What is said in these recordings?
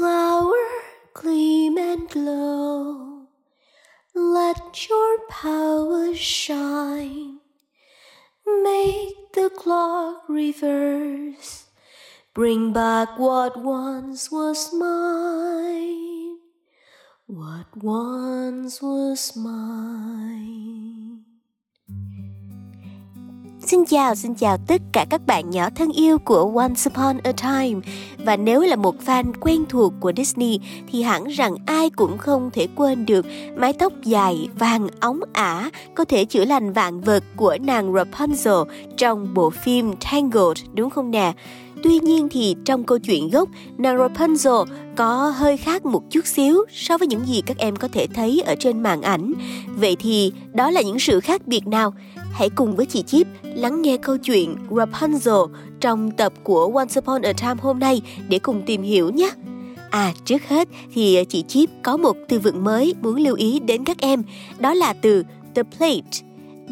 Flower gleam and glow let your power shine. Make the clock reverse. Bring back what once was mine. What once was mine. Xin chào, xin chào tất cả các bạn nhỏ thân yêu của Once Upon a Time. Và nếu là một fan quen thuộc của Disney thì hẳn rằng ai cũng không thể quên được mái tóc dài vàng óng ả có thể chữa lành vạn vật của nàng Rapunzel trong bộ phim Tangled đúng không nè? Tuy nhiên thì trong câu chuyện gốc, nàng Rapunzel có hơi khác một chút xíu so với những gì các em có thể thấy ở trên màn ảnh. Vậy thì đó là những sự khác biệt nào? Hãy cùng với chị Chip lắng nghe câu chuyện Rapunzel trong tập của Once Upon a Time hôm nay để cùng tìm hiểu nhé. À, trước hết thì chị Chip có một từ vựng mới muốn lưu ý đến các em, đó là từ the plate.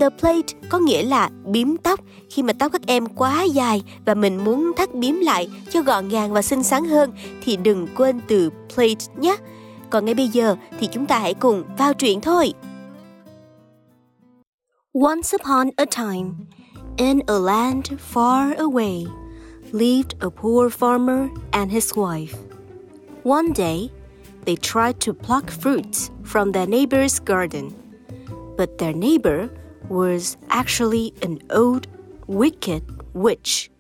The plate có nghĩa là bím tóc khi mà tóc các em quá dài và mình muốn thắt bím lại cho gọn gàng và xinh xắn hơn thì đừng quên từ plate nhé. Còn ngay bây giờ thì chúng ta hãy cùng vào chuyện thôi. Once upon a time, in a land far away, lived a poor farmer and his wife. One day, they tried to pluck fruits from their neighbor's garden, but their neighbor was actually an old, wicked witch.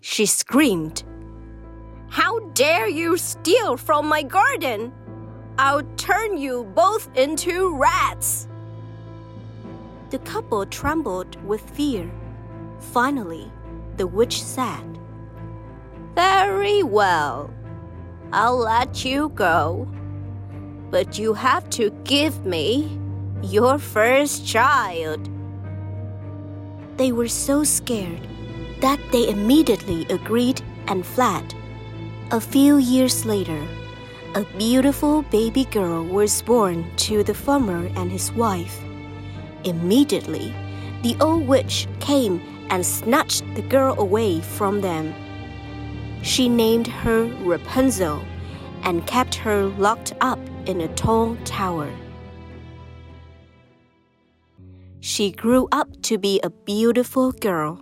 She screamed, How dare you steal from my garden? I'll turn you both into rats! The couple trembled with fear. Finally, the witch said, Very well. I'll let you go. But you have to give me your first child. They were so scared that they immediately agreed and fled. A few years later, a beautiful baby girl was born to the farmer and his wife. Immediately, the old witch came and snatched the girl away from them. She named her Rapunzel and kept her locked up in a tall tower. She grew up to be a beautiful girl.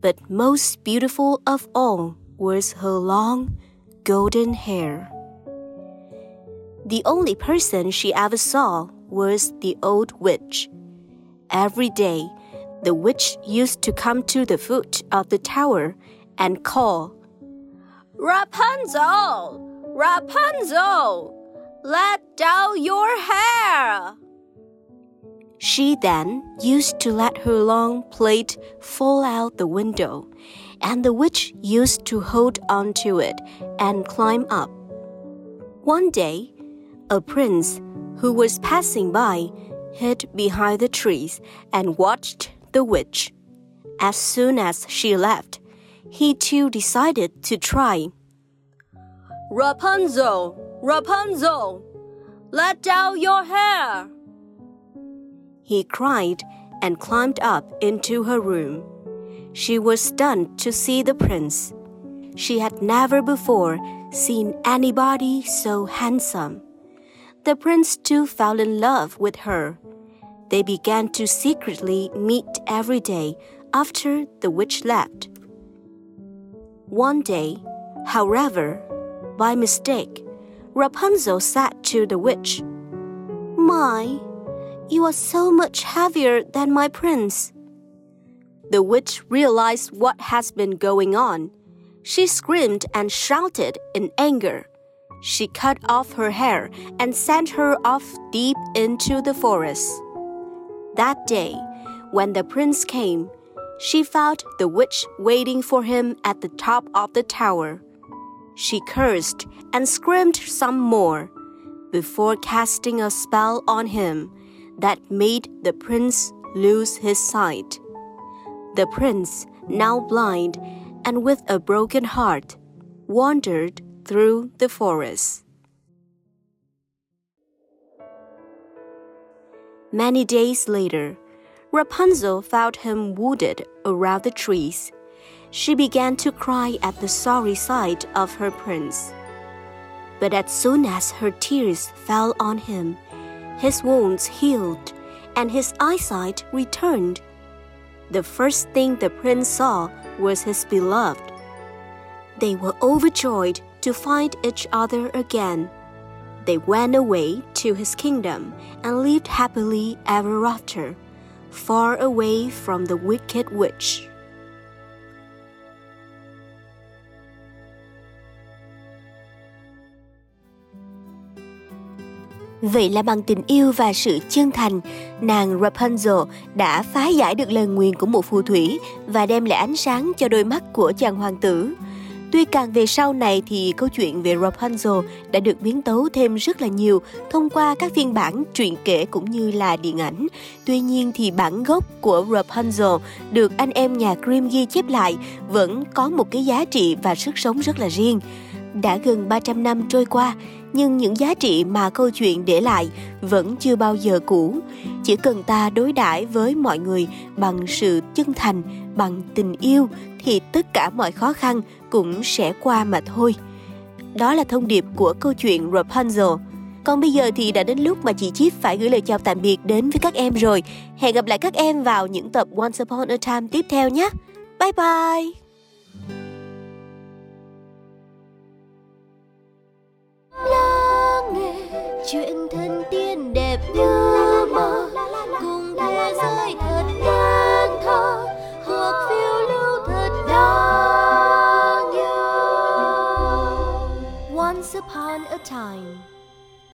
But most beautiful of all was her long, golden hair. The only person she ever saw was the old witch. Every day, the witch used to come to the foot of the tower and call, Rapunzel! Rapunzel! Let down your hair! She then used to let her long plait fall out the window, and the witch used to hold on to it and climb up. One day, a prince who was passing by hid behind the trees and watched the witch. As soon as she left, he too decided to try. Rapunzel, Rapunzel, let down your hair. He cried and climbed up into her room. She was stunned to see the prince. She had never before seen anybody so handsome. The prince too fell in love with her. They began to secretly meet every day after the witch left. One day, however, by mistake, Rapunzel said to the witch, My, you are so much heavier than my prince. The witch realized what has been going on. She screamed and shouted in anger. She cut off her hair and sent her off deep into the forest. That day, when the prince came, she found the witch waiting for him at the top of the tower. She cursed and screamed some more before casting a spell on him that made the prince lose his sight. The prince, now blind and with a broken heart, wandered through the forest. Many days later, Rapunzel found him wounded around the trees. She began to cry at the sorry sight of her prince. But as soon as her tears fell on him, his wounds healed and his eyesight returned. The first thing the prince saw was his beloved. They were overjoyed to find each other again. They went away to his kingdom and lived happily ever after far away from the wicked witch. Vậy là bằng tình yêu và sự chân thành, nàng Rapunzel đã phá giải được lời nguyền của một phù thủy và đem lại ánh sáng cho đôi mắt của chàng hoàng tử. Tuy càng về sau này thì câu chuyện về Rapunzel đã được biến tấu thêm rất là nhiều thông qua các phiên bản truyện kể cũng như là điện ảnh. Tuy nhiên thì bản gốc của Rapunzel được anh em nhà Grimm ghi chép lại vẫn có một cái giá trị và sức sống rất là riêng. Đã gần 300 năm trôi qua, nhưng những giá trị mà câu chuyện để lại vẫn chưa bao giờ cũ. Chỉ cần ta đối đãi với mọi người bằng sự chân thành, bằng tình yêu thì tất cả mọi khó khăn cũng sẽ qua mà thôi. Đó là thông điệp của câu chuyện Rapunzel. Còn bây giờ thì đã đến lúc mà chị Chip phải gửi lời chào tạm biệt đến với các em rồi. Hẹn gặp lại các em vào những tập Once Upon a Time tiếp theo nhé. Bye bye! Chuyện thân tiên đẹp như